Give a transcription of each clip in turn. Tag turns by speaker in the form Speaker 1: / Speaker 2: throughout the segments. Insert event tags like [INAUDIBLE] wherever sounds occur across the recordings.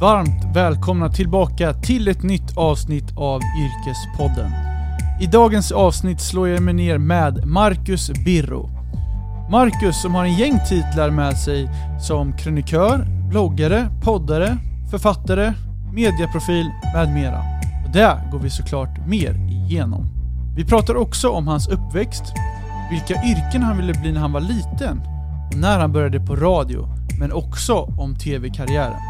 Speaker 1: Varmt välkomna tillbaka till ett nytt avsnitt av Yrkespodden. I dagens avsnitt slår jag mig ner med Marcus Birro. Marcus som har en gäng titlar med sig som krönikör, bloggare, poddare, författare, mediaprofil med mera. Och det går vi såklart mer igenom. Vi pratar också om hans uppväxt, vilka yrken han ville bli när han var liten och när han började på radio, men också om tv-karriären.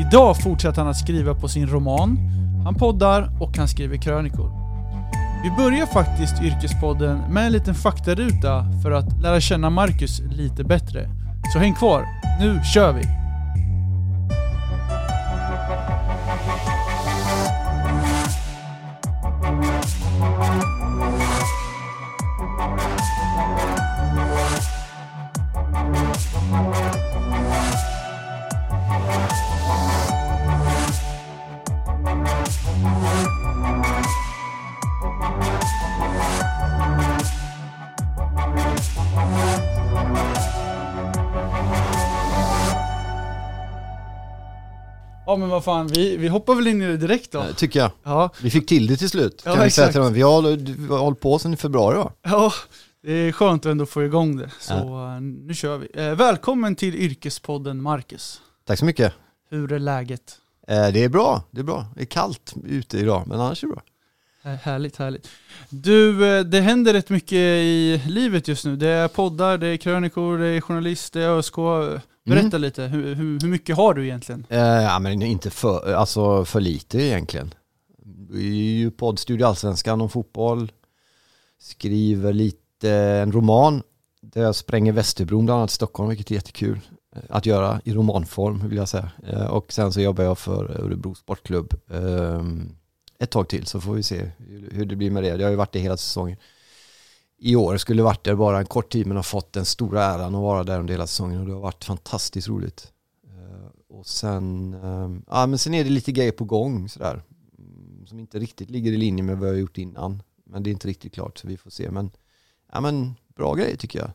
Speaker 1: Idag fortsätter han att skriva på sin roman, han poddar och han skriver krönikor. Vi börjar faktiskt Yrkespodden med en liten faktaruta för att lära känna Marcus lite bättre. Så häng kvar, nu kör vi! Ja men vad fan, vi, vi hoppar väl in i det direkt då?
Speaker 2: Tycker jag.
Speaker 1: Ja,
Speaker 2: Vi fick till det till slut.
Speaker 1: Ja,
Speaker 2: kan vi säga till dem. Vi har, hållit på sedan i februari va?
Speaker 1: ja det är skönt att ändå få igång det. Så eh, nu kör vi. Eh, välkommen till Yrkespodden Marcus.
Speaker 2: Tack så mycket.
Speaker 1: Hur är läget?
Speaker 2: Eh, det är bra, det är bra. Det är kallt ute idag, men annars är det bra.
Speaker 1: Härligt, härligt. Du, det händer rätt mycket i livet just nu. Det är poddar, det är krönikor, det är journalist, det är ÖSK. Berätta
Speaker 2: Mm.
Speaker 1: lite, hur, hur, hur mycket har du egentligen?
Speaker 2: Eh, ja, men inte för, alltså för lite egentligen. Vi är ju poddstudio Allsvenskan om fotboll. Skriver lite, en roman där jag spränger Västerbron bland annat i Stockholm, vilket är jättekul att göra i romanform vill jag säga. Eh, och sen så jobbar jag för Örebro Sportklubb eh, ett tag till så får vi se hur, hur det blir med det. Jag har ju varit det hela säsongen. I år skulle varit där bara en kort tid men har fått den stora äran att vara där under hela säsongen och det har varit fantastiskt roligt. Eh, Och sen, eh, ja men sen är det lite grejer på gång sådär. mm, Som inte riktigt ligger i linje med vad jag har gjort innan. Men det är inte riktigt klart så vi får se. Men, ja men bra grejer tycker jag.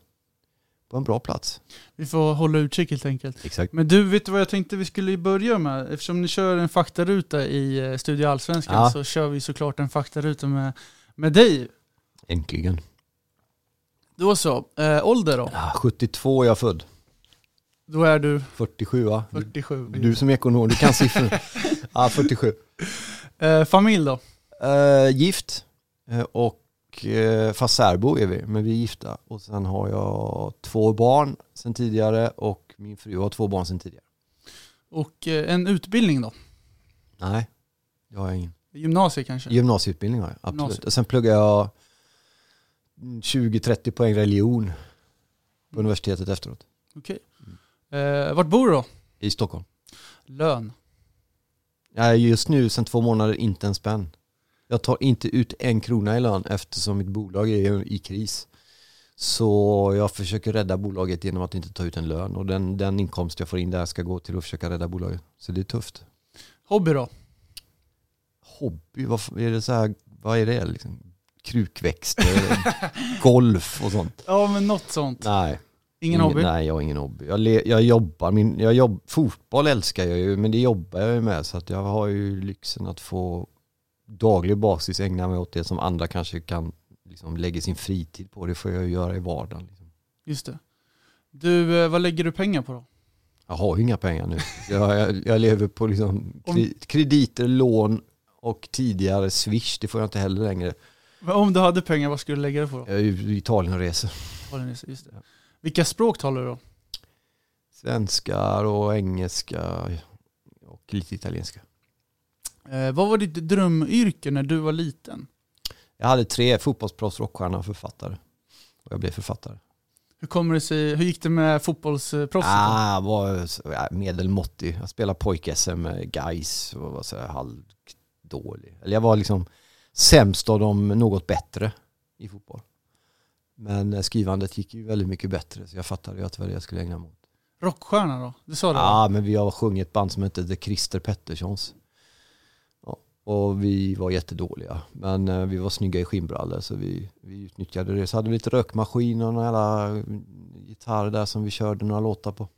Speaker 2: På en bra plats.
Speaker 1: Vi får hålla utkik helt enkelt.
Speaker 2: Exakt.
Speaker 1: Men du, vet du vad jag tänkte vi skulle börja med? Eftersom ni kör en faktaruta i eh, Studio Allsvenskan
Speaker 2: Ja.
Speaker 1: så kör vi såklart en faktaruta med, med dig.
Speaker 2: Äntligen.
Speaker 1: Då så, eh, ålder då?
Speaker 2: Ja, 72 är jag född.
Speaker 1: Då är du
Speaker 2: 47 va?
Speaker 1: 47.
Speaker 2: Du som är ekonom, du kan siffror. [LAUGHS] ja, 47.
Speaker 1: Eh, familj då?
Speaker 2: Eh, gift och fast särbo är vi, men vi är gifta. Och sen har jag två barn sen tidigare och min fru har två barn sen tidigare.
Speaker 1: Och en utbildning då?
Speaker 2: Nej, det har jag ingen.
Speaker 1: Gymnasiet kanske?
Speaker 2: Gymnasieutbildning har jag, absolut.
Speaker 1: Gymnasiet.
Speaker 2: Och sen pluggar jag 20-30 poäng religion på universitetet efteråt.
Speaker 1: Okej. Eh, vart bor du då?
Speaker 2: I Stockholm.
Speaker 1: Lön?
Speaker 2: Är just nu sen två månader inte en spänn. Jag tar inte ut en krona i lön eftersom mitt bolag är i kris. Så jag försöker rädda bolaget genom att inte ta ut en lön och den, den inkomst jag får in där ska gå till att försöka rädda bolaget. Så det är tufft.
Speaker 1: Hobby då?
Speaker 2: Hobby, vad är det så här, vad är det liksom? Krukväxter, golf och sånt.
Speaker 1: Ja men något sånt.
Speaker 2: Nej.
Speaker 1: Ingen hobby?
Speaker 2: Nej, jag har ingen hobby. Jag, le, jag jobbar, min, jag jobb, fotboll älskar jag ju, men det jobbar jag ju med så att jag har ju lyxen att få daglig basis ägna mig åt det som andra kanske kan liksom lägga sin fritid på. Det får jag ju göra i vardagen. Liksom.
Speaker 1: Just det. Du, eh, vad lägger du pengar på då?
Speaker 2: Jag har ju inga pengar nu. Jag, jag, jag lever på liksom krediter, lån och tidigare swish. Det får jag inte heller längre.
Speaker 1: Men Om du hade pengar, vad skulle du lägga det på då?
Speaker 2: Jag är ju i Italien och reser.
Speaker 1: Just det. Vilka språk talar du då?
Speaker 2: Svenskar och engelska och lite italienska.
Speaker 1: Eh, vad var ditt drömyrke när du var liten?
Speaker 2: Jag hade tre fotbollsproffs, rockstjärna och författare. Och jag blev författare.
Speaker 1: Hur kommer det sig, hur gick det med fotbollsproffset? då?
Speaker 2: Ah, jag var medelmåttig. Jag spelade pojk-SM med Gais och var så halvdålig. Eller jag var liksom sämst av dem något bättre i fotboll. Men eh, skrivandet gick ju väldigt mycket bättre så jag fattade ju att det var det jag skulle ägna mig åt.
Speaker 1: Rockstjärna då? Du sa det?
Speaker 2: Ja, men vi har sjungit ett band som hette The Christer Petterssons. Ja, och vi var jättedåliga. Men eh, vi var snygga i skinnbrallor så vi, vi utnyttjade det. Så hade vi lite rökmaskin och jävla gitarr där som vi körde några låtar på.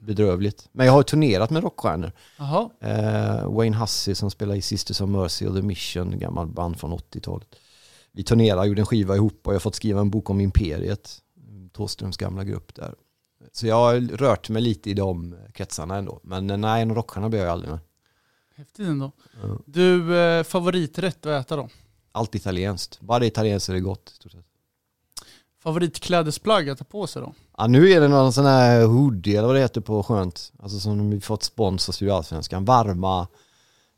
Speaker 2: Bedrövligt. Men jag har turnerat med rockstjärnor. Eh, Wayne Hussey som spelar i Sisters of Mercy och The Mission, gammal band från 80-talet. Vi turnerade, gjorde en skiva ihop och jag har fått skriva en bok om Imperiet, Thåströms gamla grupp där. Så jag har rört mig lite i de kretsarna ändå. Men nej, en rockstjärna blev jag aldrig med.
Speaker 1: Häftigt ändå.
Speaker 2: Ja.
Speaker 1: Du, eh, favoriträtt att äta då?
Speaker 2: Allt italienskt. Bara det italienskt är det gott. i stort sett.
Speaker 1: Favoritklädesplagg att ta på sig då?
Speaker 2: Ja, nu är det någon sån här hoodie eller vad det heter på skönt. Alltså som vi fått spons av Studio Varma,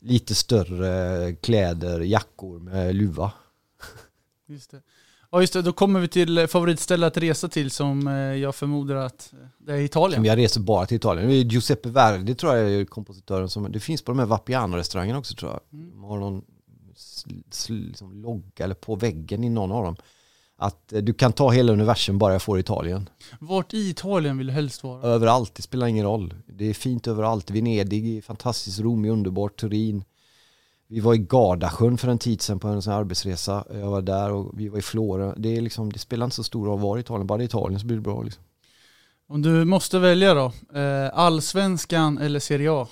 Speaker 2: lite större kläder, jackor med luva.
Speaker 1: Just det. Ja just det, då kommer vi till favoritställe att resa till som eh, jag förmodar att eh, det är Italien.
Speaker 2: Som jag reser bara till Italien. Det är Giuseppe Verdi tror jag är kompositören som, det finns på de här Vapiano-restaurangerna också tror jag.
Speaker 1: Mm.
Speaker 2: De har någon liksom logga eller på väggen i någon av dem. Att eh, du kan ta hela universum bara jag får Italien.
Speaker 1: Vart i Italien vill du helst vara?
Speaker 2: Överallt, det spelar ingen roll. Det är fint överallt. Venedig är fantastiskt, Rom är underbart, Turin. Vi var i Gardasjön för en tid sedan på en sån arbetsresa. Jag var där och vi var i Florens. Det, är liksom, det spelar inte så stor roll var i Italien, bara är Italien så blir det bra. Liksom.
Speaker 1: Om du måste välja då, eh, allsvenskan eller Serie A?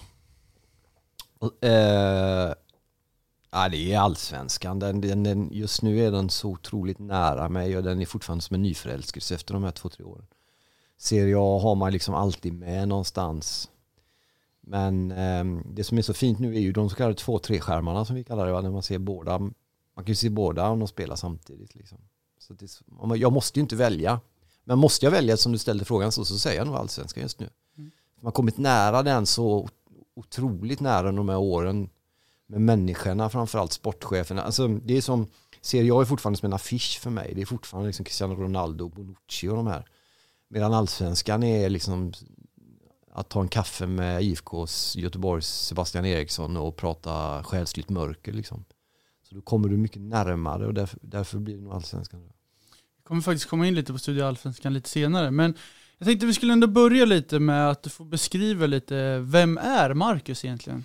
Speaker 2: Eh, ja, det är allsvenskan. Den, den, den, just nu är den så otroligt nära mig och den är fortfarande som en nyförälskelse efter de här två, tre åren. Serie A har man liksom alltid med någonstans. Men ehm, det som är så fint nu är ju de så kallade två, tre skärmarna som vi kallar det, va? när man ser båda. Man kan ju se båda om de spelar samtidigt. Liksom. Så det, jag måste ju inte välja. Men måste jag välja som du ställde frågan så, så säger jag nog allsvenskan just nu.
Speaker 1: Mm.
Speaker 2: Man har kommit nära den så otroligt nära de här åren med människorna, framförallt sportcheferna. Alltså, det är som, Serie A är fortfarande som en affisch för mig. Det är fortfarande liksom Cristiano Ronaldo, Bonucci och de här. Medan allsvenskan är liksom att ta en kaffe med IFKs Göteborgs Sebastian Eriksson och prata själsligt mörker liksom. Så då kommer du mycket närmare och därför, därför blir det nog allsvenskan.
Speaker 1: Vi kommer faktiskt komma in lite på Studio Allsvenskan lite senare. Men jag tänkte vi skulle ändå börja lite med att du får beskriva lite, vem är Marcus egentligen?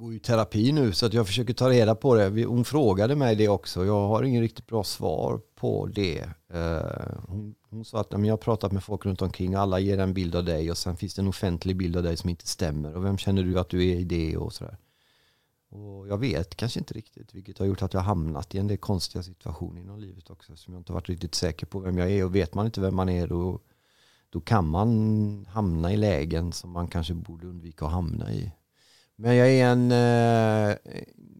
Speaker 2: Går ju i terapi nu så att jag försöker ta reda på det. Hon frågade mig det också. Jag har ingen riktigt bra svar på det. Eh, hon, hon sa att jag har pratat med folk runt omkring. Alla ger en bild av dig och sen finns det en offentlig bild av dig som inte stämmer. Och vem känner du att du är i det och sådär. Och jag vet kanske inte riktigt vilket har gjort att jag har hamnat i en del konstiga situationer inom livet också. Som jag inte har varit riktigt säker på vem jag är. Och vet man inte vem man är då, då kan man hamna i lägen som man kanske borde undvika att hamna i. Men jag är en eh,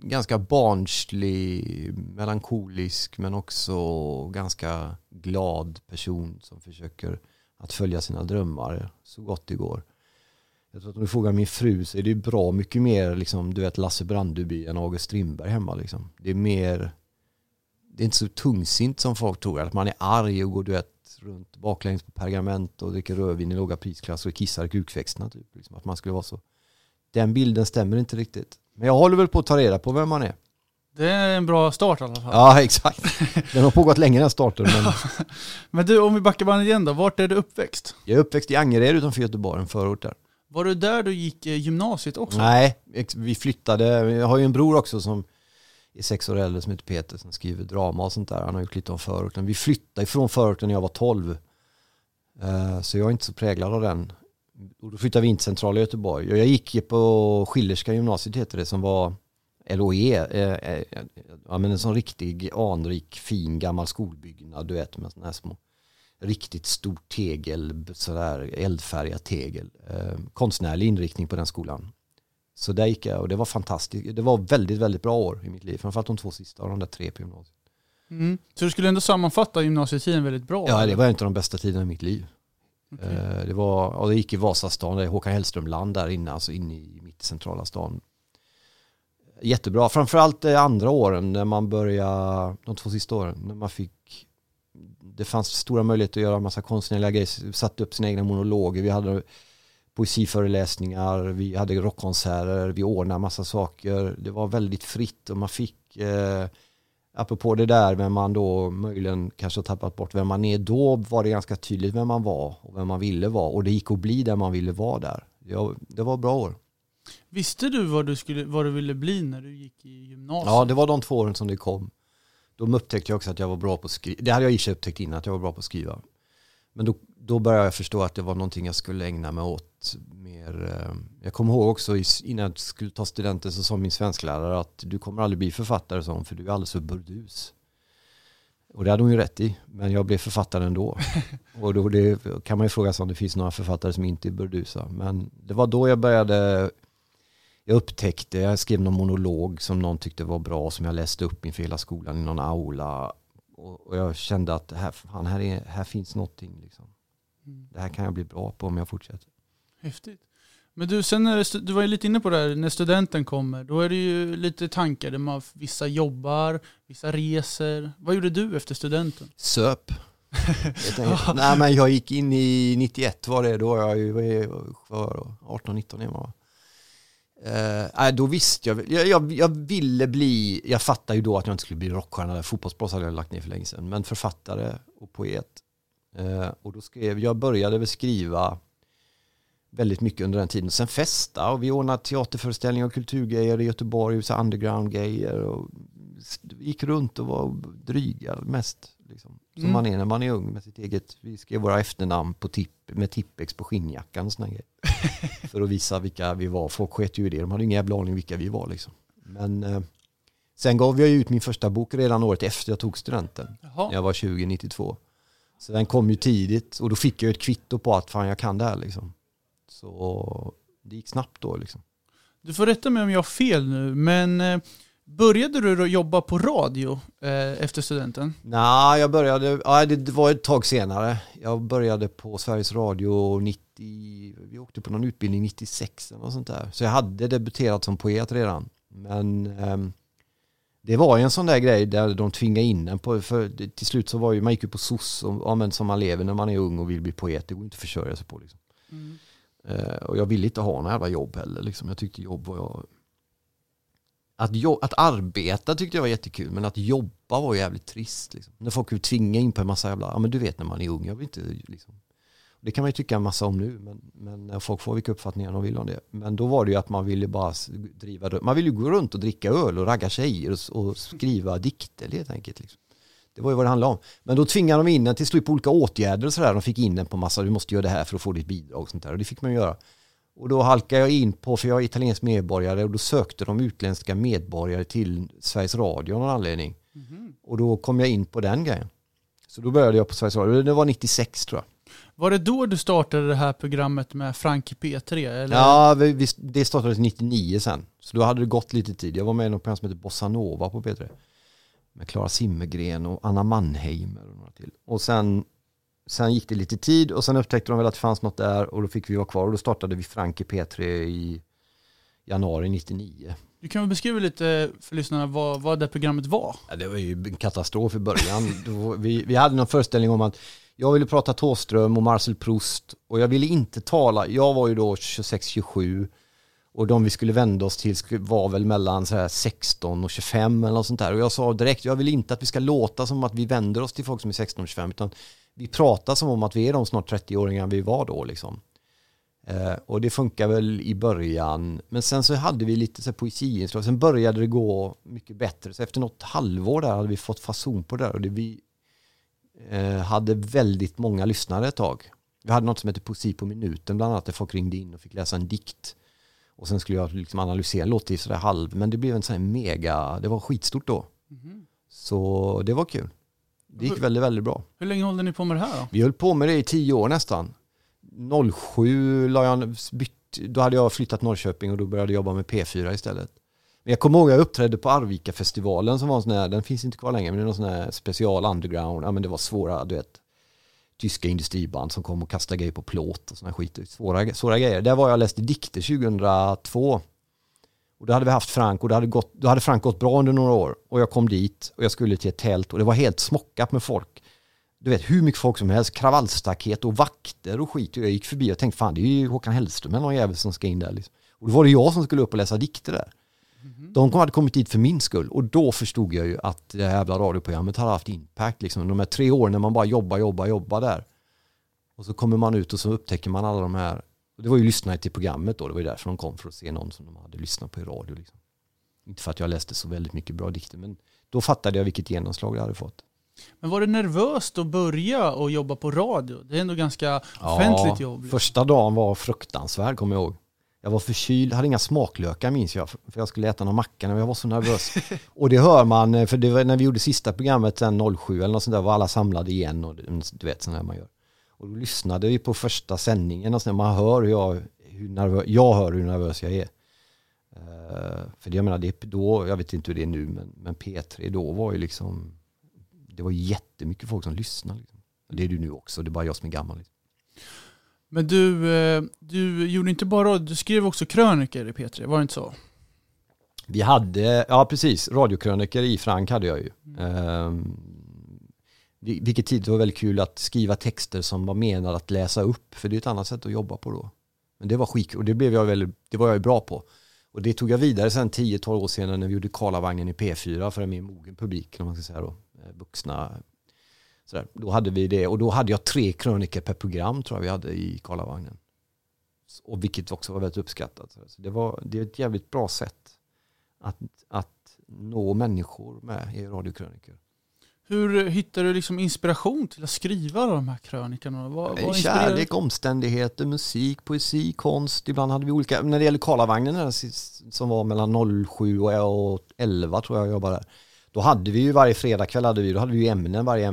Speaker 2: ganska barnslig, melankolisk men också ganska glad person som försöker att följa sina drömmar så gott det går. Jag tror att om du frågar min fru så är det bra mycket mer liksom, du vet Lasse Brandeby än August Strindberg hemma. Liksom. Det är mer, det är inte så tungsint som folk tror. Att man är arg och går du vet, runt baklänges på pergament och dricker rödvin i låga prisklasser och kissar i kukväxterna. Typ. Liksom, att man skulle vara så. Den bilden stämmer inte riktigt. Men jag håller väl på att ta reda på vem man är.
Speaker 1: Det är en bra start i alla fall.
Speaker 2: Ja, [LAUGHS] exakt. Den har pågått länge den starten. Men [LAUGHS]
Speaker 1: Men du, om vi backar bandet igen då, vart är du uppväxt?
Speaker 2: jag är uppväxt i Angered utanför Göteborg, en förort där.
Speaker 1: Var du där du gick eh, gymnasiet också?
Speaker 2: Nej, vi flyttade. Jag har ju en bror också som är sex år äldre som heter Peter som skriver drama och sånt där. Han har gjort lite om förorten. Vi flyttade ifrån förorten när jag var 12. Eh, Så jag är inte så präglad av den. Och då flyttade vi in till centrala Göteborg. Och Jag gick på Schillerska gymnasiet heter det som var LOE. eh, eh, Ja, men en sån riktig anrik fin gammal skolbyggnad du vet med såna här små riktigt stort tegel, sådär eldfärgat tegel. Eh, konstnärlig inriktning på den skolan. Så där gick jag och det var fantastiskt. Det var väldigt, väldigt bra år i mitt liv. Framförallt de två sista av de där tre på gymnasiet.
Speaker 1: Mm. Så du skulle ändå sammanfatta gymnasietiden väldigt bra?
Speaker 2: Ja, det var en av de bästa tiderna i mitt liv. Okay. Det var, och det gick i Vasastan, det är Håkan Hellström-land där inne, alltså inne i mitt centrala stan. Jättebra, framförallt de andra åren när man började, de två sista åren, när man fick, det fanns stora möjligheter att göra en massa konstnärliga grejer, satte upp sina egna monologer, vi hade poesiföreläsningar, vi hade rockkonserter, vi ordnade massa saker, det var väldigt fritt och man fick eh, apropå det där vem man då möjligen kanske har tappat bort vem man är, då var det ganska tydligt vem man var och vem man ville vara och det gick att bli där man ville vara där. Ja, det var bra år.
Speaker 1: Visste du vad du, skulle, vad du ville bli när du gick i gymnasiet?
Speaker 2: Ja, det var de två åren som det kom. Då upptäckte jag också att jag var bra på att skriva. Det hade jag i sig upptäckt innan, att jag var bra på att skriva. Men då, då började jag förstå att det var någonting jag skulle ägna mig åt mer. eh, Jag kommer ihåg också innan jag skulle ta studenten så sa min svensklärare att du kommer aldrig bli författare sån för du är alldeles för burdus. Och det hade hon ju rätt i, men jag blev författare ändå. [LAUGHS] Och då det, kan man ju fråga sig om det finns några författare som inte är burdusa. Men det var då jag började, jag upptäckte, jag skrev någon monolog som någon tyckte var bra, som jag läste upp inför hela skolan i någon aula. Och, och jag kände att här, fan, här, är, här finns någonting. Liksom. Det här kan jag bli bra på om jag fortsätter.
Speaker 1: Häftigt. Men du, sen när, du var ju lite inne på det här, när studenten kommer, då är det ju lite tankar där man, vissa jobbar, vissa reser. Vad gjorde du efter studenten?
Speaker 2: Söp. [LAUGHS] Nej men jag gick in i 91 var det, då var jag ju vad är- vad var jag då? 18-19 är man? Eh, nej, då visste jag, jag, jag, jag ville bli, jag fattade ju då att jag inte skulle bli rockstjärna, fotbollsproffs hade jag lagt ner för länge sedan, men författare och poet. Eh, och då skrev, jag började väl skriva väldigt mycket under den tiden. Sen festa och vi ordnade teaterföreställningar och kulturgrejer i Göteborg, så underground-grejer och gick runt och var dryga mest. Liksom, som
Speaker 1: Mm.
Speaker 2: man är när man är ung med sitt eget. Vi skrev våra efternamn på tipp, med Tippex på skinnjackan och såna grejer. [LAUGHS] För att visa vilka vi var. Folk sket ju i det. De hade ingen jävla aning vilka vi var liksom. Men eh, sen gav jag ut min första bok redan året efter jag tog studenten. När
Speaker 1: Jaha.
Speaker 2: jag var 20-92. Så den kom ju tidigt och då fick jag ett kvitto på att fan jag kan det här liksom. Så det gick snabbt då liksom.
Speaker 1: Du får rätta mig om jag har fel nu, men eh, började du då jobba på radio eh, efter studenten?
Speaker 2: Nej, jag började, ja, det, var ett tag senare. Jag började på Sveriges Radio 90, vi åkte på någon utbildning 96 eller något sånt där. Så jag hade debuterat som poet redan. Men ehm, det var ju en sån där grej där de tvingade in en på, för till slut så var ju, man gick ju på SOS, och, ja, men som man lever när man är ung och vill bli poet, det går inte att försörja sig på liksom. Eh, och jag ville inte ha några jävla jobb heller. Liksom. Jag tyckte jobb var jag... Att, jo- att arbeta tyckte jag var jättekul, men att jobba var jävligt trist. Liksom. När folk vill tvinga in på en massa jävla, ja men du vet när man är ung, jag vill inte liksom. Det kan man ju tycka en massa om nu, men, men folk får vilka uppfattningar de vill om det. Men då var det ju att man ville bara driva, man ville ju gå runt och dricka öl och ragga tjejer och, och skriva dikter helt enkelt. Liksom. Det var ju vad det handlade om. Men då tvingade de in en till slut på olika åtgärder och sådär. De fick in en på massa, du måste göra det här för att få ditt bidrag och sånt där. Och det fick man göra. Och då halkade jag in på, för jag är italiensk medborgare, och då sökte de utländska medborgare till Sveriges Radio av någon anledning.
Speaker 1: Mhm.
Speaker 2: Och då kom jag in på den grejen. Så då började jag på Sveriges Radio. Det var 96 tror jag.
Speaker 1: Var det då du startade det här programmet med Frank i P3? Eller?
Speaker 2: Ja, vi, vi, det startades 99 sen. Så då hade det gått lite tid. Jag var med i något program som heter Bossa Nova på P3. Med Klara Simmergren och Anna Mannheimer och några till. Och sen, sen gick det lite tid och sen upptäckte de väl att det fanns något där och då fick vi vara kvar och då startade vi Frank i P3 i januari 99.
Speaker 1: Du kan väl beskriva lite för lyssnarna vad, vad det programmet var?
Speaker 2: Ja, det var ju en katastrof i början. Vi, vi hade någon föreställning om att jag ville prata Thåström och Marcel Proust och jag ville inte tala, jag var ju då 26-27 och de vi skulle vända oss till var väl mellan så här 16 och 25 eller något sånt där. Och jag sa direkt, jag vill inte att vi ska låta som att vi vänder oss till folk som är 16 och 25 utan vi pratar som om att vi är de snart 30-åringar vi var då liksom. Eh, och det funkar väl i början. Men sen så hade vi lite så här poesiinslag. Sen började det gå mycket bättre. Så efter något halvår där hade vi fått fason på det där. Och det vi hade väldigt många lyssnare ett tag. Vi hade något som heter Poesi på minuten bland annat. Där folk ringde in och fick läsa en dikt. Och sen skulle jag liksom analysera. Det låter ju sådär halv. Men det blev en sån här mega. Det var skitstort då.
Speaker 1: Mhm.
Speaker 2: Så det var kul. Det gick väldigt, väldigt bra.
Speaker 1: Hur länge håller ni på med det här då?
Speaker 2: Vi höll på med det i tio år nästan. 07 la jag, bytt, då hade jag flyttat Norrköping och då började jag jobba med P4 istället. Men jag kommer ihåg att jag uppträdde på Arvika-festivalen som var en sån här, den finns inte kvar längre, men det är någon sån här special underground, ja men det var svåra, du vet, tyska industriband som kom och kastade grejer på plåt och såna skit. Svåra, svåra grejer. Där var jag och läste dikter 2002. Och då hade vi haft Frank och då hade, gått, då hade Frank gått bra under några år. Och jag kom dit och jag skulle till ett tält och det var helt smockat med folk du vet hur mycket folk som helst, kravallstaket och vakter och skit. Och jag gick förbi och tänkte fan det är ju Håkan Hellström eller någon jävel som ska in där. Liksom. Och då var det jag som skulle upp och läsa dikter där. De hade kommit dit för min skull och då förstod jag ju att det här jävla radioprogrammet hade haft impact. Liksom. De här tre åren när man bara jobbar, jobbar, jobbar där. Och så kommer man ut och så upptäcker man alla de här. Det var ju lyssnare till programmet då, det var ju därför de kom för att se någon som de hade lyssnat på i radio. Liksom. Inte för att jag läste så väldigt mycket bra dikter men då fattade jag vilket genomslag det hade fått.
Speaker 1: Men var det nervöst att börja och jobba på radio? Det är ändå ganska offentligt jobb. liksom.
Speaker 2: Första dagen var fruktansvärd kommer jag ihåg. Jag var förkyld, hade inga smaklökar minns jag, för jag skulle äta någon macka när jag var så nervös. och det hör man, eh, för det var när vi gjorde sista programmet sen 07 eller något sånt där, var alla samlade igen och mm, du vet sånt man gör. Och då lyssnade vi på första sändningen och sådär, man hör hur jag, hur nervös, jag hör hur nervös jag är. Eh, för det, jag menar, det, då, jag vet inte hur det är nu, men, men P3 då var ju liksom, det var jättemycket folk som lyssnade. Liksom. Det är du nu också, det är bara jag som är gammal. Liksom.
Speaker 1: Men du, eh, du gjorde inte bara du skrev också krönikor i P3, var det inte så?
Speaker 2: Vi hade, ja precis, radiokrönikor i Frank hade jag ju. Mm. vilket tid det var väldigt kul att skriva texter som var menade att läsa upp, för det är ett annat sätt att jobba på då. Men det var skit och det blev jag väldigt, det var jag bra på. Och det tog jag vidare sen 10-12 år senare när vi gjorde Karlavagnen i P4 för en mer mogen publik, om man ska säga då, eh, vuxna. Sådär. Då hade vi det och då hade jag tre krönikor per program tror jag vi hade i Karlavagnen. Och vilket också var väldigt uppskattat. Så det, var, det är ett jävligt bra sätt att, att nå människor med i radiokrönikor.
Speaker 1: Hur hittar du liksom inspiration till att skriva de här krönikorna?
Speaker 2: Vad, vad Kärlek, omständigheter, musik, poesi, konst. Ibland hade vi olika, när det gäller Karlavagnen som var mellan 07 och 11 tror jag jag jobbade där. Då hade vi ju varje fredagkväll hade vi, då hade vi ju ämnen varje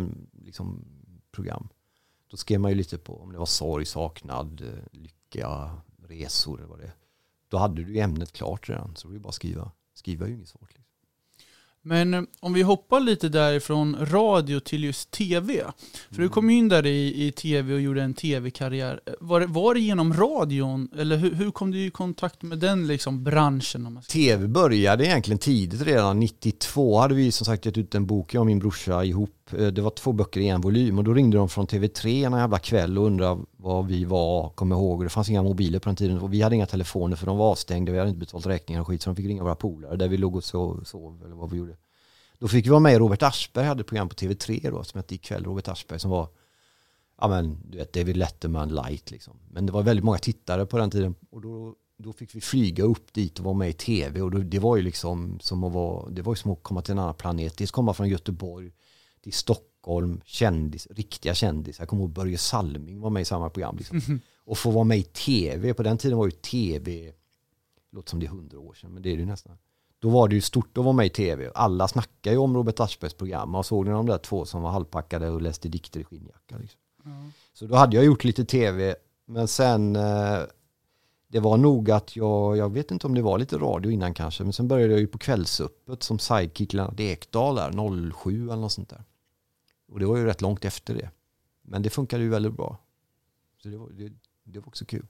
Speaker 2: liksom, program. Då skrev man ju lite på om det var sorg, saknad, lycka, resor eller vad det är. Då hade du ämnet klart redan, så det var ju bara att skriva. Skriva är ju inget svårt. Liksom.
Speaker 1: Men eh, om vi hoppar lite därifrån radio till just tv. För du
Speaker 2: Mm.
Speaker 1: kom ju in där i, i tv och gjorde en tv-karriär. Var, det- var det genom radion? Eller hur, hur kom du i kontakt med den liksom branschen?
Speaker 2: Tv började egentligen tidigt redan. 92 hade vi som sagt gett ut en bok, jag och min brorsa ihop. Eh, det var två böcker i en volym och då ringde de från TV3 en jävla kväll och undrade vad vi var, kom ihåg. Det fanns inga mobiler på den tiden och vi hade inga telefoner för de var avstängda. Vi hade inte betalt räkningar och skit så de fick ringa våra polare där vi låg och sov, sov eller vad vi gjorde. Då fick vi vara med i Robert Aschberg hade ett program på TV3 då som hette Ikväll Robert Aschberg som var ja men du vet David Letterman light liksom. Men det var väldigt många tittare på den tiden och då, då fick vi flyga upp dit och vara med i tv och då, det var ju liksom som att vara, det var ju som att komma till en annan planet. Dels komma från Göteborg till Stockholm, kändis, riktiga kändisar. Jag kommer ihåg Börje Salming var med i samma program liksom. Och få vara med i tv, på den tiden var ju tv, låter som det är hundra år sedan men det är det ju nästan. Då var det ju stort att vara med i tv. Alla snackade ju om Robert Aschbergs program. Och såg ni de där två som var halvpackade och läste dikter i skinnjacka. Liksom. Så då hade jag gjort lite tv. Men sen, eh, det var nog att jag, jag vet inte om det var lite radio innan kanske. Men sen började jag ju på Kvällsöppet som sidekick Lennart Ekdal där, 07 eller något sånt där. Och det var ju rätt långt efter det. Men det funkade ju väldigt bra. Så det var, det, det var också kul.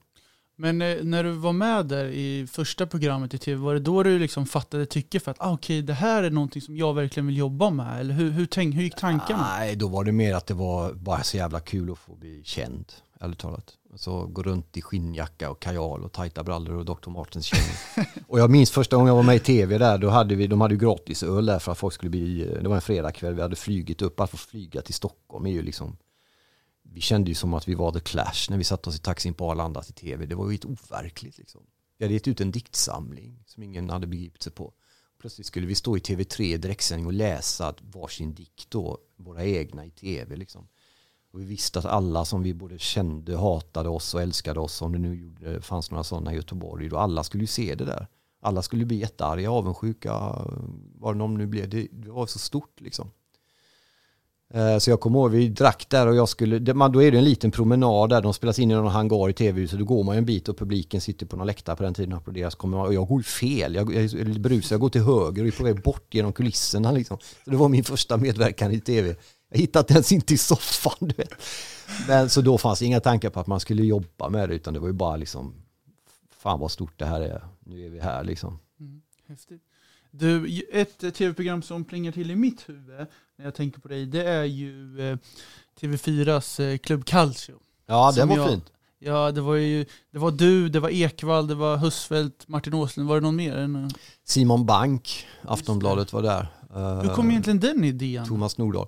Speaker 1: Men eh, när du var med där i första programmet i tv, var det då du liksom fattade tycke för att ah, okej, det här är någonting som jag verkligen vill jobba med? Eller hur, hur, tänk, hur gick tankarna?
Speaker 2: Nej, då var det mer att det var bara så jävla kul att få bli känd, ärligt talat. Alltså gå runt i skinnjacka och kajal och tajta brallor och Dr. Martens kängor. [LAUGHS] och jag minns första gången jag var med i tv där, då hade vi, de hade ju gratis öl där för att folk skulle bli, det var en fredagkväll, vi hade flygit upp, att få flyga till Stockholm är ju liksom, vi kände ju som att vi var The Clash när vi satte oss i taxin på Arlanda till tv. Det var ju helt overkligt liksom. Vi hade gett ut en diktsamling som ingen hade begripit sig på. Plötsligt skulle vi stå i TV3 i direktsändning och läsa varsin dikt då, våra egna i tv liksom. Och vi visste att alla som vi både kände, hatade oss och älskade oss, om det nu gjorde, fanns några sådana i Göteborg, då alla skulle ju se det där. Alla skulle bli jättearga, avundsjuka, vad det nu blev. Det, det var så stort liksom. Eh, så jag kommer ihåg, vi drack där och jag skulle, man- då är det en liten promenad där, de spelas in i någon hangar i tv-huset, då går man ju en bit och publiken sitter på någon läktare på den tiden och applåderar, så kommer man, och jag går ju fel, jag, jag är lite brusad, jag går till höger och är på väg bort genom kulisserna liksom. Så det var min första medverkan i tv. Jag hittade ens inte i soffan, du vet. Men så då fanns inga tankar på att man skulle jobba med det, utan det var ju bara liksom, fan vad stort det här är, nu är vi här liksom.
Speaker 1: Mm, häftigt. Du, ett tv-program som plingar till i mitt huvud när jag tänker på dig, det är ju eh, TV4s eh, Club Calcio.
Speaker 2: Ja, det var
Speaker 1: jag-
Speaker 2: fint.
Speaker 1: Ja, det var ju, det var du, det var Ekvall, det var Husfeldt, Martin Åslund, var det någon mer? än,
Speaker 2: Simon Bank, Aftonbladet var där.
Speaker 1: Hur kom egentligen den idén?
Speaker 2: Thomas Nordahl.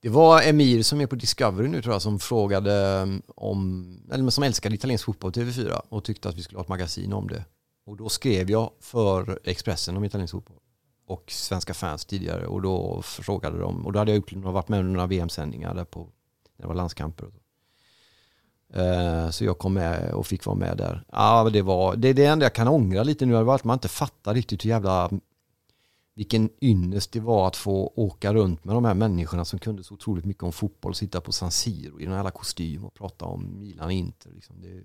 Speaker 2: Det var Emir som är på Discovery nu tror jag som frågade om, eller som älskade italiensk fotboll TV4 och tyckte att vi skulle ha ett magasin om det. Och då skrev jag för Expressen om italiensk fotboll och svenska fans tidigare och då frågade de och då hade jag gjort, varit med under några VM-sändningar där på, när det var landskamper och så. Eh, så jag kom med och fick vara med där. Ja, det, var, det är det enda jag kan ångra lite nu, det var att man inte fattar riktigt hur jävla vilken ynnest det var att få åka runt med de här människorna som kunde så otroligt mycket om fotboll, sitta på San Siro i den här kostym och prata om Milan och Inter. Liksom. Det,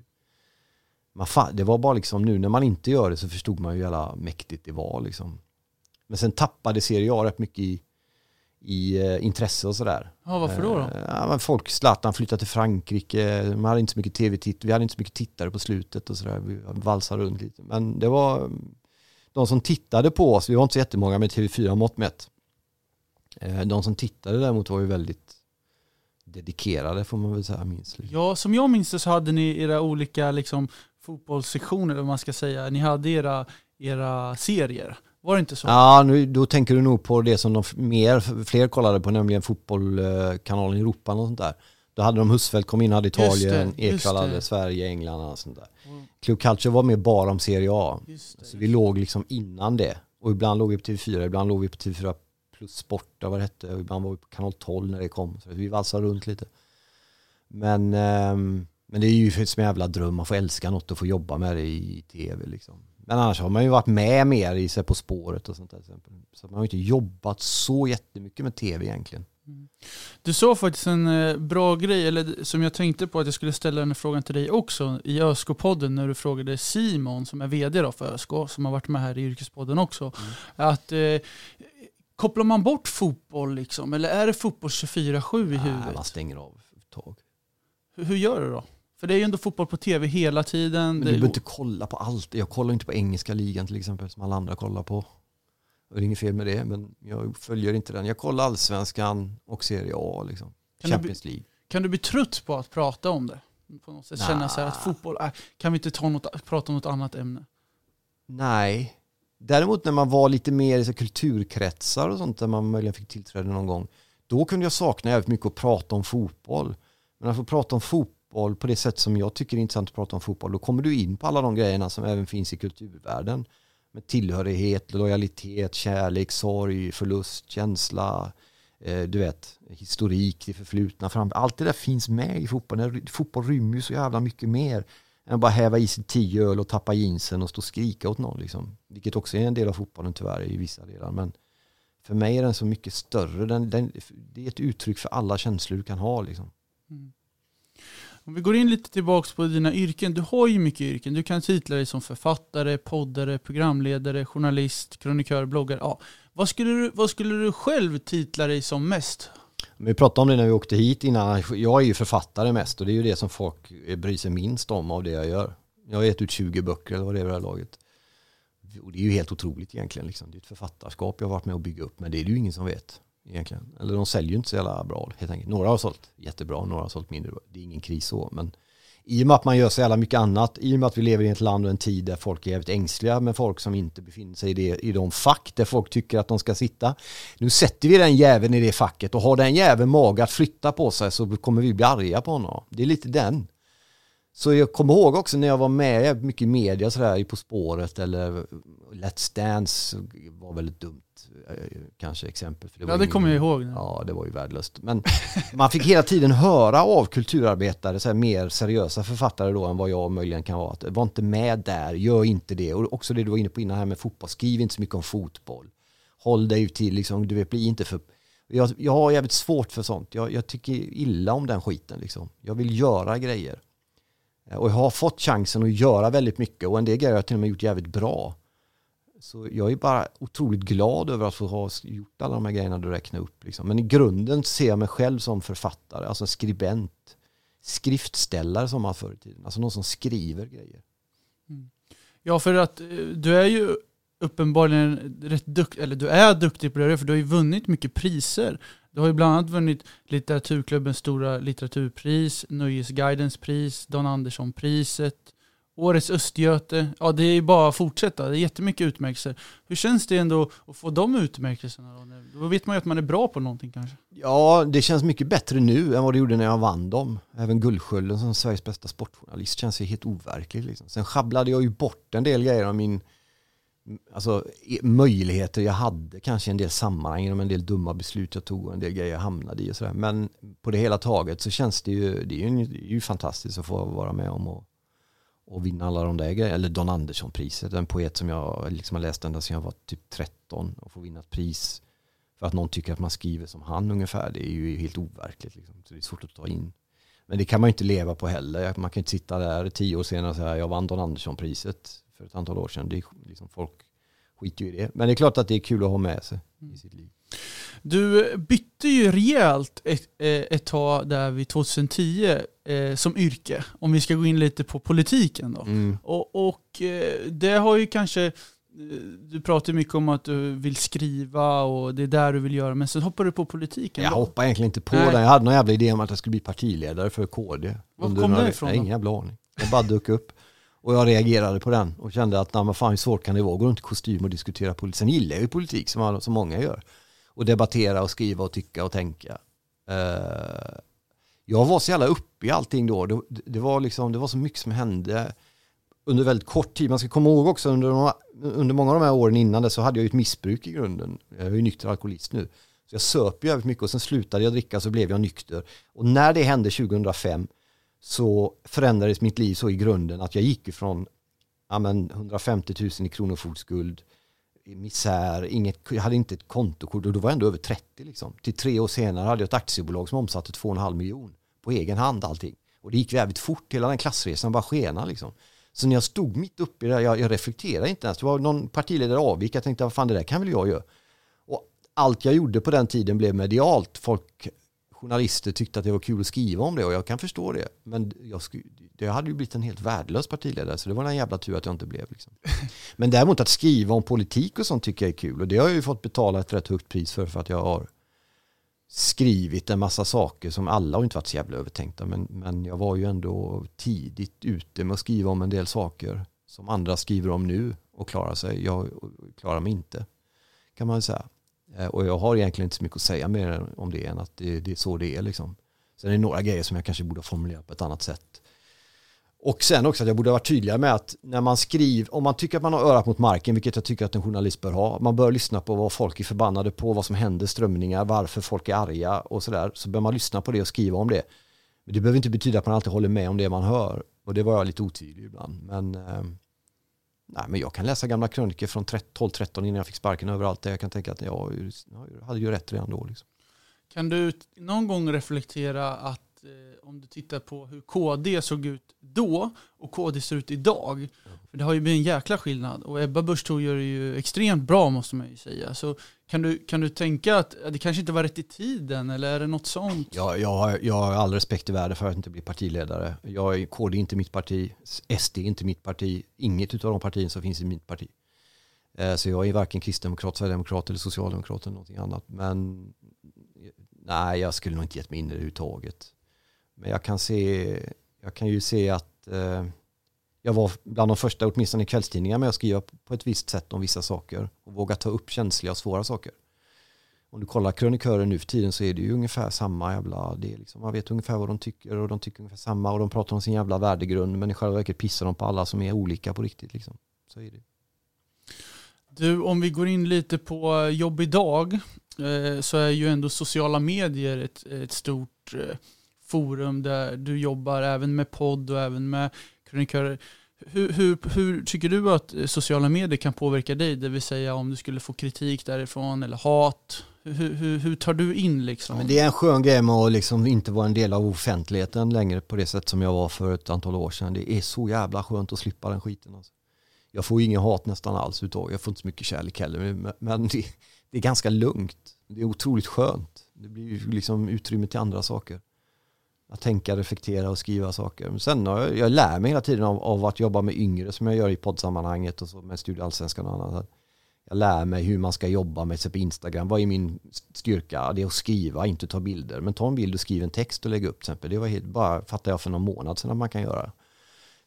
Speaker 2: man det var bara liksom nu när man inte gör det så förstod man ju hur jävla mäktigt det var. Liksom. Men sen tappade Serie A rätt mycket i, i uh, intresse och sådär.
Speaker 1: Ja, varför då? då? Uh,
Speaker 2: ja, folk, Zlatan flyttade till Frankrike, man hade inte så mycket tv-titt, vi hade inte så mycket tittare på slutet och sådär. Vi valsade runt lite. Men det var de som tittade på oss, vi var inte så jättemånga med TV4 mått mätt. Uh, de som tittade däremot var ju väldigt dedikerade får man väl säga minst.
Speaker 1: Ja, som jag minns det så hade ni era olika liksom, fotbollssektioner, eller vad man ska säga. Ni hade era, era serier. Var det inte så?
Speaker 2: Ja, nu, då tänker du nog på det som de mer, fler kollade på, nämligen fotbollkanalen i Europa och sånt där. Då hade de Husfeldt kom in, hade Italien, Ekwall hade Sverige, England och sånt där. Mm. Club Culture var mer bara om Serie A. Det, så vi låg liksom innan det. Och ibland låg vi på TV4, ibland låg vi på TV4 plus Sport, vad det hette. Och ibland var vi på kanal 12 när det kom. Så vi valsade runt lite. Men, um, men det är ju som en jävla dröm, man får älska något och få jobba med det i tv liksom. Men annars har man ju varit med mer i sig På spåret och sånt där. Så man har inte jobbat så jättemycket med tv egentligen. Mm.
Speaker 1: Du sa faktiskt en eh, bra grej, eller som jag tänkte på att jag skulle ställa den frågan till dig också i ÖSK-podden när du frågade Simon som är vd då för ÖSK, som har varit med här i Yrkespodden också. Mm. Att eh, kopplar man bort fotboll liksom, eller är det fotboll 24-7 i huvudet?
Speaker 2: Nej, man stänger av ett tag.
Speaker 1: Hur, hur gör du då? För det är ju ändå fotboll på tv hela tiden.
Speaker 2: Men du behöver inte kolla på allt. Jag kollar inte på engelska ligan till exempel som alla andra kollar på. Det är inget fel med det, men jag följer inte den. Jag kollar allsvenskan och Serie A, liksom. Champions League.
Speaker 1: Kan du bli trött på att prata om det? På något sätt nah. känna så här att fotboll, äh, kan vi inte ta något, prata om något annat ämne?
Speaker 2: Nej. Däremot när man var lite mer i så kulturkretsar och sånt där man möjligen fick tillträde någon gång, då kunde jag sakna jävligt mycket att prata om fotboll. Men att få prata om fotboll fotboll på det sätt som jag tycker är intressant att prata om fotboll, då kommer du in på alla de grejerna som även finns i kulturvärlden. Med tillhörighet, lojalitet, kärlek, sorg, förlust, känsla, eh, du vet, historik, det förflutna. Fram. Allt det där finns med i fotboll. Fotboll rymmer ju så jävla mycket mer än att bara häva i sig tio öl och tappa jeansen och stå och skrika åt någon. Liksom. Vilket också är en del av fotbollen tyvärr i vissa delar. Men för mig är den så mycket större. Den, den, det är ett uttryck för alla känslor du kan ha. Liksom. Mm.
Speaker 1: Om vi går in lite tillbaka på dina yrken. Du har ju mycket yrken. Du kan titla dig som författare, poddare, programledare, journalist, krönikör, bloggare. Ja. Vad, skulle du, vad skulle du själv titla dig som mest?
Speaker 2: Vi pratade om det när vi åkte hit innan. Jag är ju författare mest och det är ju det som folk bryr sig minst om av det jag gör. Jag har gett ut 20 böcker eller vad det är vid det här laget. Och det är ju helt otroligt egentligen. Liksom. Det är ett författarskap jag har varit med och bygga upp men det är det ju ingen som vet egentligen. Eller de säljer ju inte så jävla bra helt enkelt. Några har sålt jättebra, några har sålt mindre Det är ingen kris så. Men i och med att man gör så jävla mycket annat, i och med att vi lever i ett land och en tid där folk är jävligt ängsliga med folk som inte befinner sig i, det, i de fack där folk tycker att de ska sitta. Nu sätter vi den jäveln i det facket och har den jäveln mage att flytta på sig så kommer vi bli arga på honom. Det är lite den. Så jag kommer ihåg också när jag var med mycket i media sådär, På spåret eller Let's Dance var väldigt dumt eh, kanske exempel.
Speaker 1: För det ja det kommer jag ihåg.
Speaker 2: Ja det var ju värdelöst. Men man fick hela tiden höra av kulturarbetare, så här, mer seriösa författare då än vad jag möjligen kan vara. Att, var inte med där, gör inte det. Och också det du var inne på innan här med fotboll, skriv inte så mycket om fotboll. Håll dig till, liksom, du vet, bli inte för jag, jag har jävligt svårt för sånt. Jag, jag tycker illa om den skiten. Liksom. Jag vill göra grejer. Och jag har fått chansen att göra väldigt mycket och en del grejer har jag till och med gjort jävligt bra. Så jag är bara otroligt glad över att få ha gjort alla de här grejerna du räknar upp. Liksom. Men i grunden ser jag mig själv som författare, alltså skribent, skriftställare som man förr i tiden. Alltså någon som skriver grejer.
Speaker 1: Mm. Ja, för att eh, du är ju uppenbarligen rätt duktig, eller du är duktig på det, för du har ju vunnit mycket priser. Du har ju bland annat vunnit Litteraturklubbens stora litteraturpris, Nöjesguidens pris, Dan Andersson-priset, Årets Östgöte. Ja, det är ju bara att fortsätta. Det är jättemycket utmärkelser. Hur känns det ändå att få de utmärkelserna? Då, då vet man ju att man är bra på någonting kanske.
Speaker 2: Ja, det känns mycket bättre nu än vad det gjorde när jag vann dem. Även Guldskölden som Sveriges bästa sportjournalist känns ju helt overklig. Liksom. Sen sjabblade jag ju bort en del grejer av min alltså, möjligheter jag hade, kanske en del sammanhang genom en del dumma beslut jag tog och en del grejer jag hamnade i och sådär. Men på det hela taget så känns det ju, det är ju, det är ju fantastiskt att få vara med om och, och vinna alla de där grejerna. Eller Don Andersson-priset, en poet som jag liksom har läst ända sedan jag var typ 13 och få vinna ett pris för att någon tycker att man skriver som han ungefär. Det är ju helt overkligt. Liksom. Så det är svårt att ta in. Men det kan man ju inte leva på heller. Man kan ju inte sitta där tio år senare och säga jag vann Don Andersson-priset för ett antal år sedan. Det är liksom folk skiter ju i det. Men det är klart att det är kul att ha med sig i sitt liv.
Speaker 1: Du bytte ju rejält ett, eh, ett tag där vid 2010 eh, som yrke, om vi ska gå in lite på politiken då. Mm. Och, och eh, det har ju kanske, eh, du pratar mycket om att du vill skriva och det är där du vill göra, men sen hoppar du på politiken.
Speaker 2: Jag hoppar egentligen inte på Nej. den. Jag hade någon jävla idé om att jag skulle bli partiledare för KD.
Speaker 1: Var kom det ifrån?
Speaker 2: Jag ingen jävla aning. Jag bara dök upp. Och jag reagerade på den och kände att nej, men fan hur svårt kan det vara? Gå runt i kostym och diskutera politik. Sen gillar jag ju politik som, alla, som många gör. Och debattera och skriva och tycka och tänka. Uh, jag var så jävla uppe i allting då. Det, det, var liksom, det var så mycket som hände under väldigt kort tid. Man ska komma ihåg också under, under många av de här åren innan det så hade jag ju ett missbruk i grunden. Jag är ju nykter alkoholist nu. Så jag söp ju jävligt mycket och sen slutade jag dricka så blev jag nykter. Och när det hände 2005 så förändrades mitt liv så i grunden att jag gick ifrån ja, men 150 000 i kronofogdskuld, misär, inget, jag hade inte ett kontokort och då var jag ändå över 30 liksom. Till tre år senare hade jag ett aktiebolag som omsatte 2,5 miljon på egen hand allting. Och det gick jävligt fort, hela den klassresan bara skena liksom. Så när jag stod mitt uppe i det, jag, jag reflekterade inte ens. Det var någon partiledare avvik, jag tänkte vad fan det där kan väl jag göra. Och allt jag gjorde på den tiden blev medialt. Folk journalister tyckte att det var kul att skriva om det och jag kan förstå det. Men jag, jag hade ju blivit en helt värdelös partiledare så det var en jävla tur att jag inte blev. Liksom. [LAUGHS] Men däremot att skriva om politik och sånt tycker jag är kul och det har jag ju fått betala ett rätt högt pris för för att jag har skrivit en massa saker som alla har inte varit så jävla övertänkta men, men jag var ju ändå tidigt ute med att skriva om en del saker som andra skriver om nu och klarar sig. Jag klarar mig inte kan man säga. Eh, och jag har egentligen inte så mycket att säga mer om det än att det, det är så det är. Liksom. Sen är det några grejer som jag kanske borde ha formulerat på ett annat sätt. Och sen också att jag borde ha varit tydligare med att när man skriver, om man tycker att man har örat mot marken, vilket jag tycker att en journalist bör ha, man bör lyssna på vad folk är förbannade på, vad som händer, strömningar, varför folk är arga och sådär, så bör man lyssna på det och skriva om det. Men det behöver inte betyda att man alltid håller med om det man hör. Och det var jag lite otydlig ibland. Men eh, Nej, men jag kan läsa gamla krönikor från 12-13 innan jag fick sparken överallt. Där jag kan tänka att jag, jag hade ju rätt redan då. Liksom.
Speaker 1: Kan du någon gång reflektera att eh, om du tittar på hur KD såg ut då och KD ser ut idag. För det har ju blivit en jäkla skillnad och Ebba Busch gör det ju extremt bra måste man ju säga. Så kan du, kan du tänka att det kanske inte var rätt i tiden eller är det något sånt?
Speaker 2: Jag, jag, har, jag har all respekt i världen för att inte bli partiledare. Jag, KD är inte mitt parti, SD är inte mitt parti, inget av de partierna som finns i mitt parti. Eh, så jag är varken kristdemokrat, sverigedemokrat eller socialdemokrat eller någonting annat. Men nej, jag skulle nog inte gett mig in i det överhuvudtaget. Men jag kan, se, jag kan ju se att eh, jag var bland de första, åtminstone i kvällstidningar, med att skriva på ett visst sätt om vissa saker och våga ta upp känsliga och svåra saker. Om du kollar krönikörer nu för tiden så är det ju ungefär samma jävla, det är liksom, man vet ungefär vad de tycker och de tycker ungefär samma och de pratar om sin jävla värdegrund men i själva verket pissar de på alla som är olika på riktigt. Liksom. Så är det.
Speaker 1: Du, om vi går in lite på jobb idag eh, så är ju ändå sociala medier ett, ett stort eh, forum där du jobbar även med podd och även med krönikörer. Hur, hur, hur, tycker du att sociala medier kan påverka dig? Det vill säga om du skulle få kritik därifrån eller hat. Hur, hur, hur tar du in liksom?
Speaker 2: Men det är en skön grej med att liksom inte vara en del av offentligheten längre på det sätt som jag var för ett antal år sedan. Det är så jävla skönt att slippa den skiten. Alltså. Jag får ingen hat nästan alls utav. Jag får inte så mycket kärlek heller. Men det, det är ganska lugnt. Det är otroligt skönt. Det blir liksom utrymme till andra saker att tänka, reflektera och skriva saker. Men sen har jag, jag lär mig hela tiden av, av, att jobba med yngre som jag gör i poddsammanhanget och så med Studio Allsvenskan och annat. Jag lär mig hur man ska jobba med sig på Instagram. Vad är min styrka? Det är att skriva, inte ta bilder. Men ta en bild och skriv en text och lägg upp till exempel. Det var helt, bara fattade jag för någon månad sedan att man kan göra.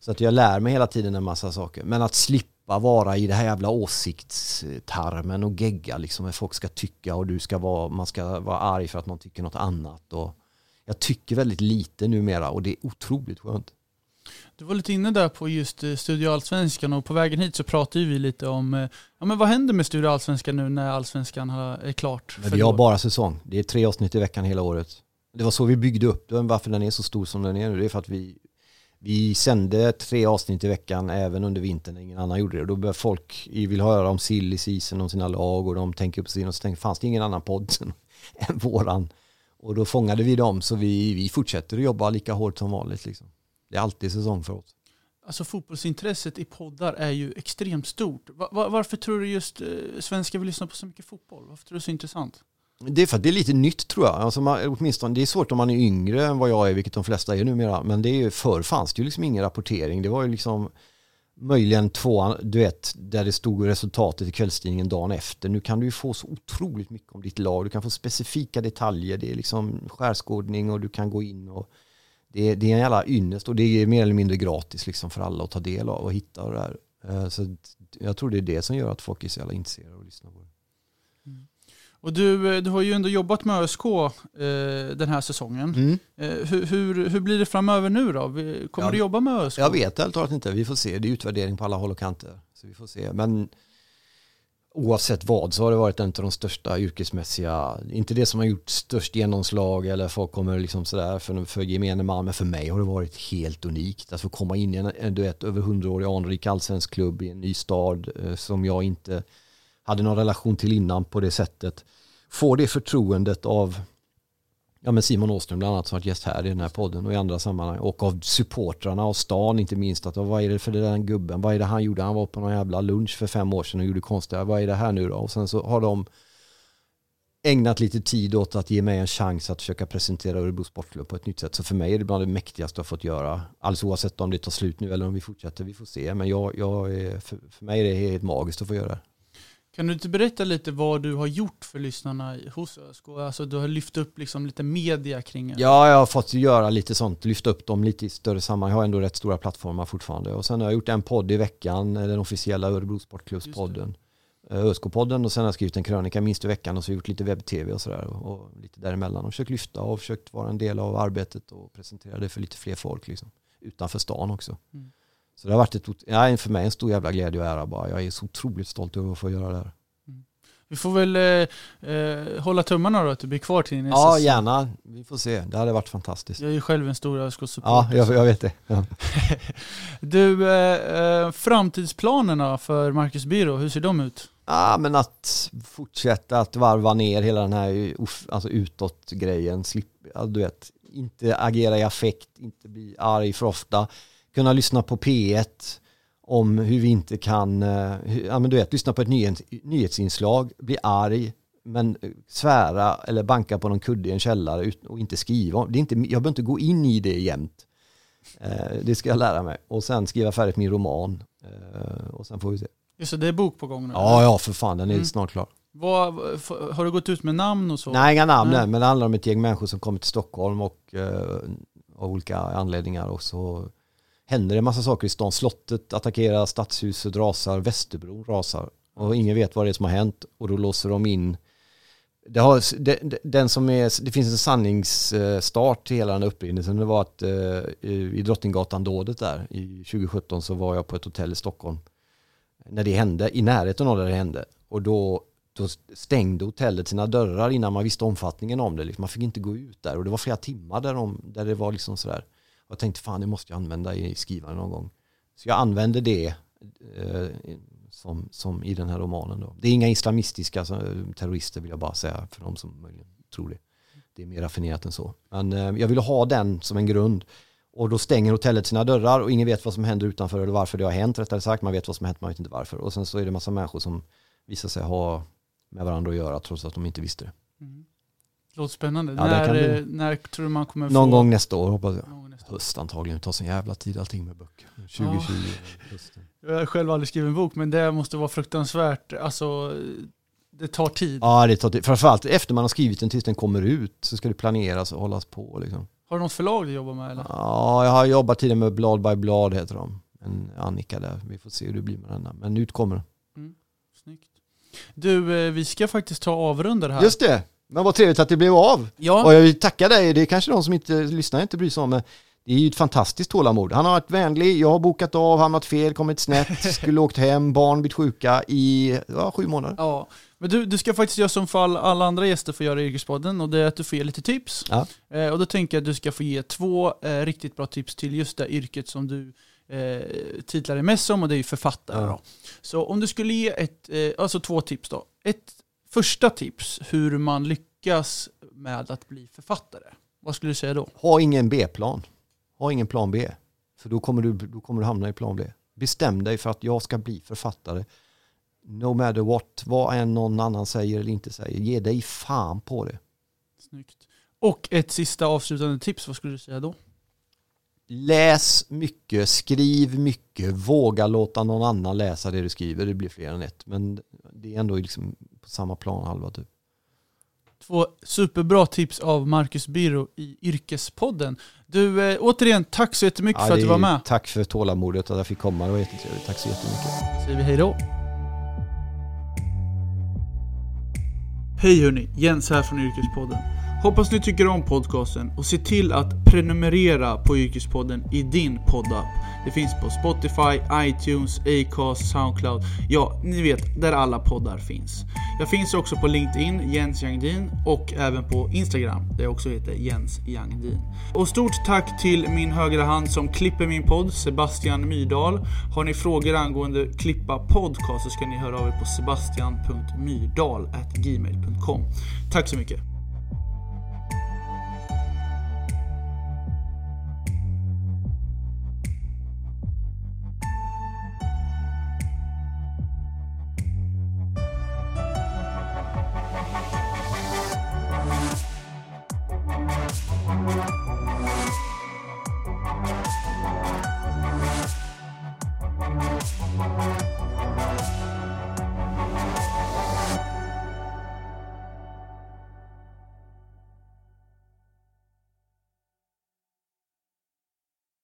Speaker 2: Så att jag lär mig hela tiden en massa saker. Men att slippa vara i det här jävla åsiktstarmen och gegga liksom. Vad folk ska tycka och du ska vara, man ska vara arg för att någon tycker något annat. Och, jag tycker väldigt lite numera och det är otroligt skönt.
Speaker 1: Du var lite inne där på just eh, Studio Allsvenskan och på vägen hit så pratade vi lite om eh, ja, men vad händer med Studio Allsvenskan nu när Allsvenskan är klart?
Speaker 2: Men vi har bara säsong. Det är tre avsnitt i veckan hela året. Det var så vi byggde upp den, varför den är så stor som den är nu. Det är för att vi, vi sände tre avsnitt i veckan även under vintern när ingen annan gjorde det. Och då började folk vill höra om silly season, om sina lag och de tänker upp sin och så tänkte fanns det ingen annan podd [LAUGHS] än våran. Och då fångade vi dem så vi, vi fortsätter att jobba lika hårt som vanligt. Liksom. Det är alltid säsong för oss.
Speaker 1: Alltså fotbollsintresset i poddar är ju extremt stort. Var, varför tror du just eh, svenskar vill lyssna på så mycket fotboll? Varför tror du det är så intressant?
Speaker 2: Det är för att det är lite nytt tror jag. Alltså man, åtminstone, det är svårt om man är yngre än vad jag är, vilket de flesta är numera. Men det är förr fanns det ju liksom ingen rapportering. Det var ju liksom möjligen tvåan, du vet, där det stod resultatet i kvällstidningen dagen efter. Nu kan du ju få så otroligt mycket om ditt lag. Du kan få specifika detaljer. Det är liksom skärskådning och du kan gå in och det är, det är en jävla ynnest och det är mer eller mindre gratis liksom för alla att ta del av och hitta och det där. Eh, så jag tror det är det som gör att folk är så jävla intresserade och lyssnar på det.
Speaker 1: Och du, eh, du har ju ändå jobbat med ÖSK eh, den här säsongen. Mm. Eh, hur, hur, hur, blir det framöver nu då? Kommer ja, du jobba med ÖSK?
Speaker 2: Jag vet helt talat inte. Vi får se. Det är utvärdering på alla håll och kanter. Så vi får se. Men oavsett vad så har det varit en av de största yrkesmässiga, inte det som har gjort störst genomslag eller folk kommer liksom sådär för, för gemene man, men för mig har det varit helt unikt. Alltså komma in i en, en du vet, över hundraårig anrik allsvensk klubb i en ny stad eh, som jag inte hade någon relation till innan på det sättet. Får det förtroendet av ja, men Simon Åström bland annat som varit gäst här i den här podden och i andra sammanhang och av supportrarna och stan inte minst att vad är det för den gubben, vad är det han gjorde, han var på någon jävla lunch för fem år sedan och gjorde konstiga, vad är det här nu då och sen så har de ägnat lite tid åt att ge mig en chans att försöka presentera Örebro Sportklubb på ett nytt sätt. Så för mig är det bland det mäktigaste jag fått göra. Alldeles oavsett om det tar slut nu eller om vi fortsätter, vi får se. Men jag, jag är, för, för mig är det helt magiskt att få göra det.
Speaker 1: Kan du inte berätta lite vad du har gjort för lyssnarna hos ÖSK? Alltså du har lyft upp liksom lite media kring det.
Speaker 2: Ja, jag har fått göra lite sånt, lyfta upp dem lite i större sammanhang. Jag har ändå rätt stora plattformar fortfarande. Och sen har jag gjort en podd i veckan, den officiella Örebro Sportklubbspodden. Eh, ÖSK-podden och sen har jag skrivit en krönika minst i veckan och så gjort lite webb-tv och sådär. Och lite däremellan och försökt lyfta och försökt vara en del av arbetet och presentera det för lite fler folk liksom. Utanför stan också. Mm. Så det har varit ett, ja, för mig en stor jävla glädje och ära bara. Jag är så otroligt stolt över att få göra det här. Mm.
Speaker 1: Vi får väl eh, eh, hålla tummarna då att du blir kvar till nästa
Speaker 2: Ja, gärna. Vi får se. Det hade varit fantastiskt.
Speaker 1: Jag är ju själv en stor ÖSK-supporter.
Speaker 2: Ja, jag, jag, vet det. Ja. [LAUGHS]
Speaker 1: du, eh, eh, framtidsplanerna för Marcus Biro, hur ser de ut?
Speaker 2: Ja, men att fortsätta att varva ner hela den här alltså utåt-grejen. Du vet, inte agera i affekt, inte bli arg för ofta kunna lyssna på P1 om hur vi inte kan, eh, ja men du vet, lyssna på ett nyhets, nyhetsinslag, bli arg, men svära eller banka på någon kudde i en källare och inte skriva. Det är inte, jag behöver inte gå in i det jämt. Eh, det ska jag lära mig. Och sen skriva färdigt min roman. Eh, och sen får vi se.
Speaker 1: Just det, det är bok på gång nu?
Speaker 2: Ja, ja för fan, den är mm. snart klar.
Speaker 1: Vad, har du gått ut med namn och så?
Speaker 2: Nej, inga namn, nej. men det handlar om ett gäng människor som kommer till Stockholm och av olika anledningar och så händer det en massa saker i stan. Slottet attackerar, stadshuset rasar, Västerbron rasar. Och ingen vet vad det är som har hänt. Och då låser de in det, har, det, den som är, det finns en sanningsstart till hela den här upprinnelsen. Det var att eh, i Drottninggatan-dådet där i 2017 så var jag på ett hotell i Stockholm. När det hände, i närheten av där det hände. Och då, då stängde hotellet sina dörrar innan man visste omfattningen om det. Liksom, man fick inte gå ut där och det var flera timmar där, de, där det var liksom sådär. Jag tänkte fan det måste jag använda i skrivande någon gång. Så jag använde det eh, som, som i den här romanen. Då. Det är inga islamistiska alltså, terrorister vill jag bara säga för de som möjligen tror det. Det är mer raffinerat än så. Men eh, jag ville ha den som en grund. Och då stänger hotellet sina dörrar och ingen vet vad som händer utanför eller varför det har hänt rättare sagt. Man vet vad som har hänt, man vet inte varför. Och sen så är det massa människor som visar sig ha med varandra att göra trots att de inte visste det. Mm.
Speaker 1: Låter spännande. Ja, när, när tror du man kommer
Speaker 2: Någon få... gång nästa år hoppas jag höst antagligen. Det tar sån jävla tid allting med böcker. 2020 ja.
Speaker 1: Jag har själv aldrig skrivit en bok men det måste vara fruktansvärt. Alltså, det tar tid.
Speaker 2: Ja, det tar tid. Framförallt efter man har skrivit den tills den kommer ut så ska det planeras och hållas på. Liksom.
Speaker 1: Har du något förlag du jobbar med? Eller?
Speaker 2: Ja, jag har jobbat tidigare med Blad by Blad heter de. En Annika där. Vi får se hur det blir med den. Men ut kommer den. Mm,
Speaker 1: snyggt. Du, eh, vi ska faktiskt ta avrunda det här.
Speaker 2: Just det. Men vad trevligt att det blev av. Ja. Och jag vill tacka dig, det är kanske de som inte lyssnar inte bryr sig om, Det är ju ett fantastiskt tålamod. Han har varit vänlig, jag har bokat av, hamnat fel, kommit snett, [LAUGHS] skulle åkt hem, barn blivit sjuka i ja, sju månader.
Speaker 1: Ja, men du, du ska faktiskt göra som för all, alla andra gäster får göra i Yrkespodden och det är att du får ge lite tips.
Speaker 2: Ja.
Speaker 1: Eh, och då tänker jag att du ska få ge två eh, riktigt bra tips till just det yrket som du eh, titlar dig mest som och det är ju författare.
Speaker 2: Ja.
Speaker 1: Så om du skulle ge ett, eh, alltså två tips då. Ett första tips hur man lyckas med att bli författare. Vad skulle du säga då?
Speaker 2: Ha ingen B-plan. Ha ingen plan B. För då kommer, du, då kommer du hamna i plan B. Bestäm dig för att jag ska bli författare. No matter what, vad än någon annan säger eller inte säger. Ge dig fan på det.
Speaker 1: Snyggt. Och ett sista avslutande tips, vad skulle du säga då?
Speaker 2: Läs mycket, skriv mycket, våga låta någon annan läsa det du skriver. Det blir fler än ett. Men det är ändå liksom på samma plan halva typ.
Speaker 1: Två superbra tips av Marcus Birro i Yrkespodden. Du, eh, återigen, tack så jättemycket
Speaker 2: Ja,
Speaker 1: för att du var med.
Speaker 2: Tack för tålamodet att jag fick komma. Det var jättetrevligt. Tack så jättemycket.
Speaker 1: säger vi hej då. Hej hörni, Jens här från Yrkespodden. Hoppas ni tycker om podcasten och se till att prenumerera på Yrkespodden i din poddapp. Det finns på Spotify, iTunes, Acast, Soundcloud. Ja, ni vet, där alla poddar finns. Jag finns också på LinkedIn, Jens Jangdin, och även på Instagram, där jag också heter Jens Jangdin. Och stort tack till min högra hand som klipper min podd, Sebastian Myrdal. Har ni frågor angående klippa podcast så ska ni höra av er på sebastian.myrdal.gmail.com. Tack så mycket!